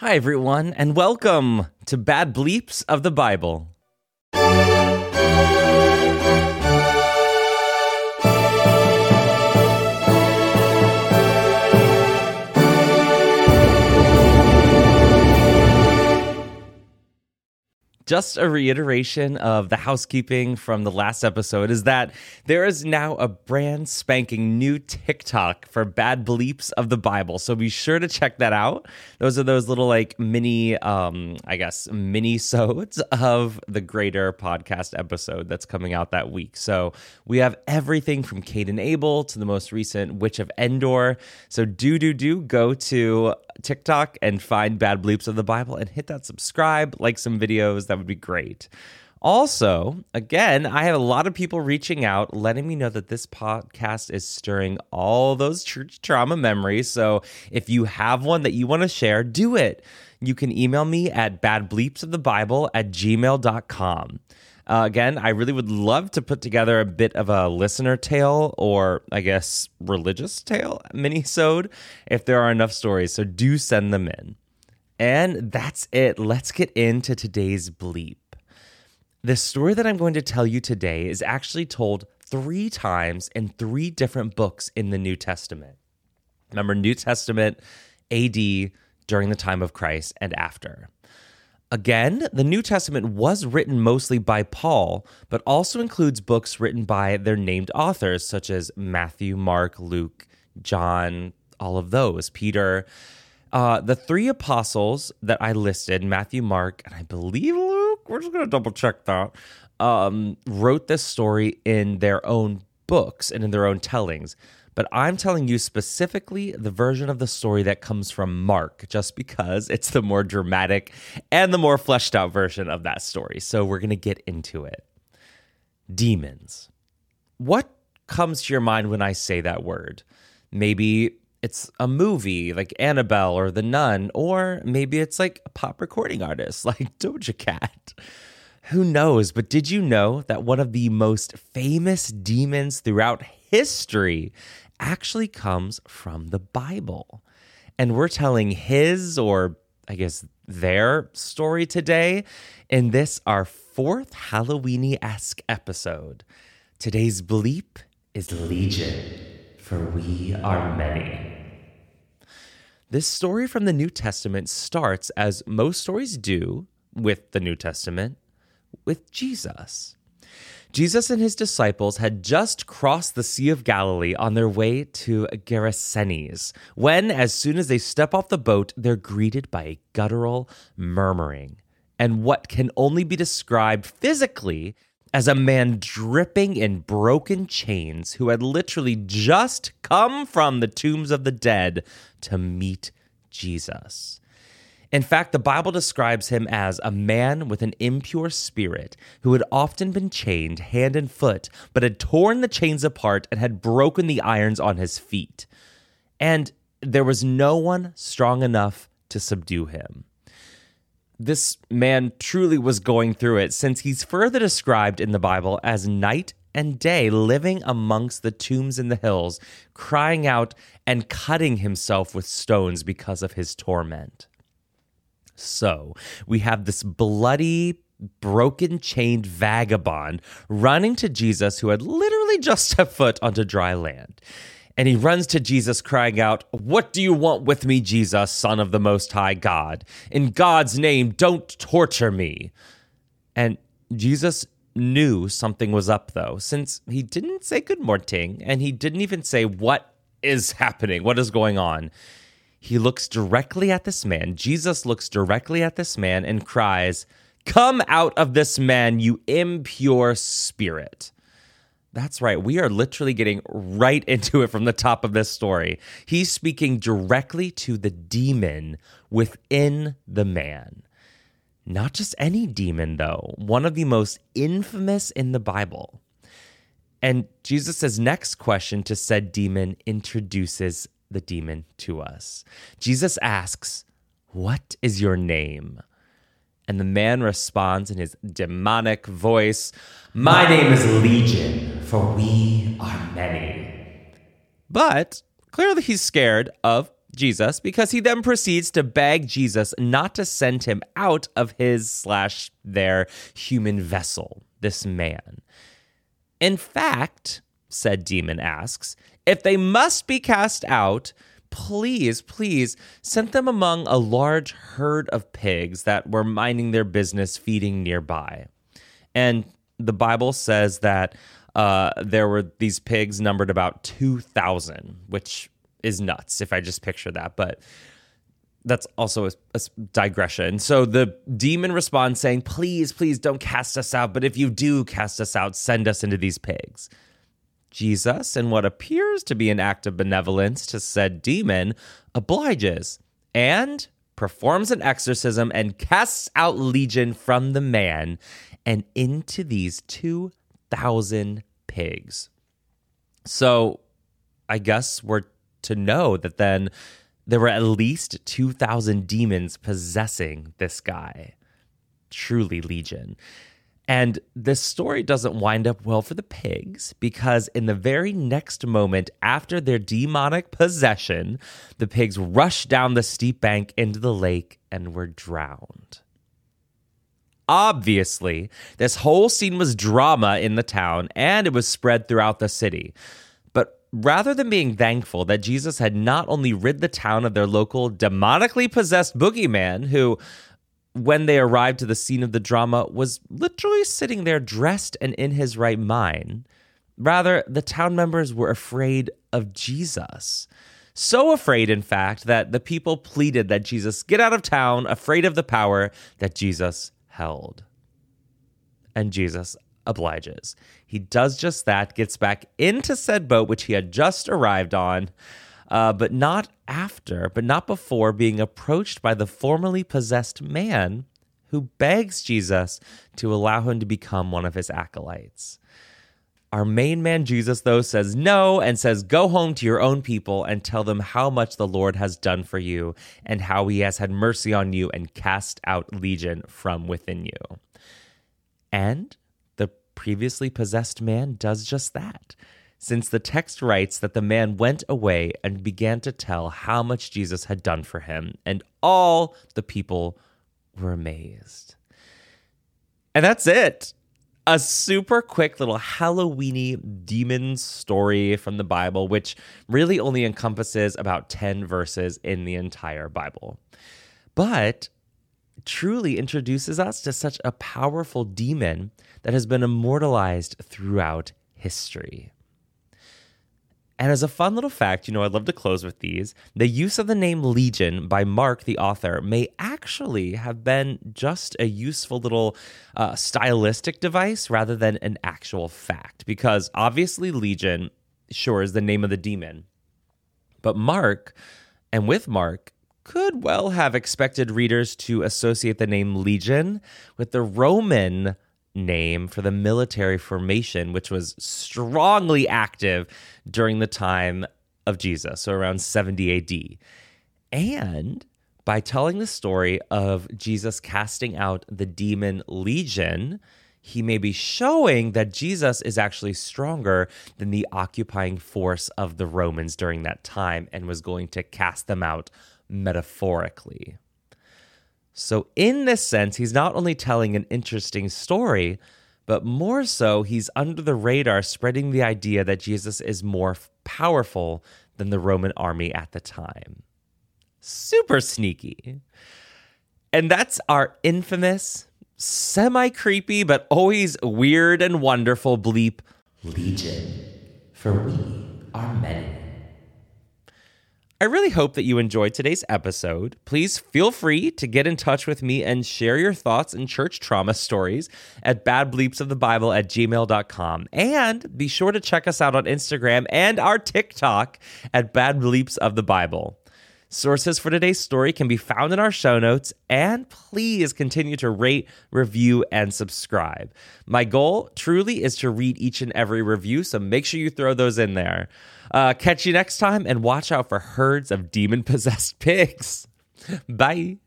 Hi, everyone, and welcome to Bad Bleeps of the Bible. Just a reiteration of the housekeeping from the last episode is that there is now a brand spanking new TikTok for bad bleeps of the Bible. So be sure to check that out. Those are those little like mini, um, I guess, mini sodes of the greater podcast episode that's coming out that week. So we have everything from and Abel to the most recent Witch of Endor. So do, do, do go to TikTok and find bad bleeps of the Bible and hit that subscribe, like some videos. That would be great. Also, again, I have a lot of people reaching out, letting me know that this podcast is stirring all those church trauma memories. So if you have one that you want to share, do it. You can email me at badbleepsofthebible at gmail.com. Uh, again, I really would love to put together a bit of a listener tale or I guess religious tale mini-sode if there are enough stories. So do send them in. And that's it. Let's get into today's bleep. The story that I'm going to tell you today is actually told three times in three different books in the New Testament. Remember, New Testament, AD, during the time of Christ, and after. Again, the New Testament was written mostly by Paul, but also includes books written by their named authors, such as Matthew, Mark, Luke, John, all of those, Peter. Uh, the three apostles that I listed, Matthew, Mark, and I believe Luke, we're just going to double check that, um, wrote this story in their own books and in their own tellings. But I'm telling you specifically the version of the story that comes from Mark, just because it's the more dramatic and the more fleshed out version of that story. So we're going to get into it. Demons. What comes to your mind when I say that word? Maybe it's a movie like Annabelle or The Nun, or maybe it's like a pop recording artist like Doja Cat. Who knows? But did you know that one of the most famous demons throughout history actually comes from the Bible? And we're telling his, or I guess their story today in this, our fourth Halloweeny esque episode. Today's bleep is Legion for we are many. This story from the New Testament starts, as most stories do with the New Testament, with Jesus. Jesus and his disciples had just crossed the Sea of Galilee on their way to Gerasenes, when, as soon as they step off the boat, they're greeted by a guttural murmuring and what can only be described physically as a man dripping in broken chains who had literally just come from the tombs of the dead to meet Jesus. In fact, the Bible describes him as a man with an impure spirit who had often been chained hand and foot, but had torn the chains apart and had broken the irons on his feet. And there was no one strong enough to subdue him this man truly was going through it, since he's further described in the Bible as night and day living amongst the tombs in the hills, crying out and cutting himself with stones because of his torment. So we have this bloody, broken chained vagabond running to Jesus who had literally just set foot onto dry land and he runs to Jesus, crying out, What do you want with me, Jesus, Son of the Most High God? In God's name, don't torture me. And Jesus knew something was up, though, since he didn't say good morning and he didn't even say, What is happening? What is going on? He looks directly at this man. Jesus looks directly at this man and cries, Come out of this man, you impure spirit. That's right. We are literally getting right into it from the top of this story. He's speaking directly to the demon within the man. Not just any demon, though, one of the most infamous in the Bible. And Jesus' next question to said demon introduces the demon to us. Jesus asks, What is your name? And the man responds in his demonic voice, My name is Legion, for we are many. But clearly he's scared of Jesus because he then proceeds to beg Jesus not to send him out of his slash their human vessel, this man. In fact, said Demon asks, if they must be cast out, please, please send them among a large herd of pigs that were minding their business feeding nearby. And the Bible says that uh, there were these pigs numbered about 2,000, which is nuts if I just picture that. But that's also a, a, digression. So the demon responds saying, Please, please don't cast us out. But if you do cast us out, send us into these pigs. Jesus, in what appears to be an act of benevolence to said demon, obliges and performs an exorcism and casts out legion from the man and into these 2,000 pigs. So I guess we're to know that then there were at least 2,000 demons possessing this guy. Truly legion. And this story doesn't wind up well for the pigs because, in the very next moment after their demonic possession, the pigs rushed down the steep bank into the lake and were drowned. Obviously, this whole scene was drama in the town and it was spread throughout the city. But rather than being thankful that Jesus had not only rid the town of their local demonically possessed boogeyman, who when they arrived to the scene of the drama, was literally sitting there dressed and in his right mind. Rather, the town members were afraid of Jesus. So afraid, in fact, that the people pleaded that Jesus get out of town, afraid of the power that Jesus held. And Jesus obliges. He does just that, gets back into said boat, which he had just arrived on, uh, but not after, but not before being approached by the formerly possessed man who begs Jesus to allow him to become one of his acolytes. Our main man Jesus, though, says no and says, Go home to your own people and tell them how much the Lord has done for you and how he has had mercy on you and cast out legion from within you. And the previously possessed man does just that since the text writes that the man went away and began to tell how much Jesus had done for him, and all the people were amazed. And that's it. A super quick little Halloweeny demon story from the Bible, which really only encompasses about 10 verses in the entire Bible. But truly introduces us to such a powerful demon that has been immortalized throughout history. And as a fun little fact, you know, I'd love to close with these. The use of the name Legion by Mark, the author, may actually have been just a useful little uh, stylistic device rather than an actual fact, because obviously Legion, sure, is the name of the demon. But Mark, and with Mark, could well have expected readers to associate the name Legion with the Roman name for the military formation, which was strongly active during the time of Jesus, so around 70 AD. And by telling the story of Jesus casting out the demon legion, he may be showing that Jesus is actually stronger than the occupying force of the Romans during that time and was going to cast them out metaphorically. So, in this sense, he's not only telling an interesting story, but more so, he's under the radar spreading the idea that Jesus is more powerful than the Roman army at the time. Super sneaky. And that's our infamous, semi creepy, but always weird and wonderful bleep Legion. For we are many. I really hope that you enjoyed today's episode. Please feel free to get in touch with me and share your thoughts and church trauma stories at badbleepsofthebible at gmail.com. And be sure to check us out on Instagram and our TikTok at badbleepsofthebible. Sources for today's story can be found in our show notes, and please continue to rate, review, and subscribe. My goal truly is to read each and every review, so make sure you throw those in there. Uh, catch you next time, and watch out for herds of demon possessed pigs. Bye.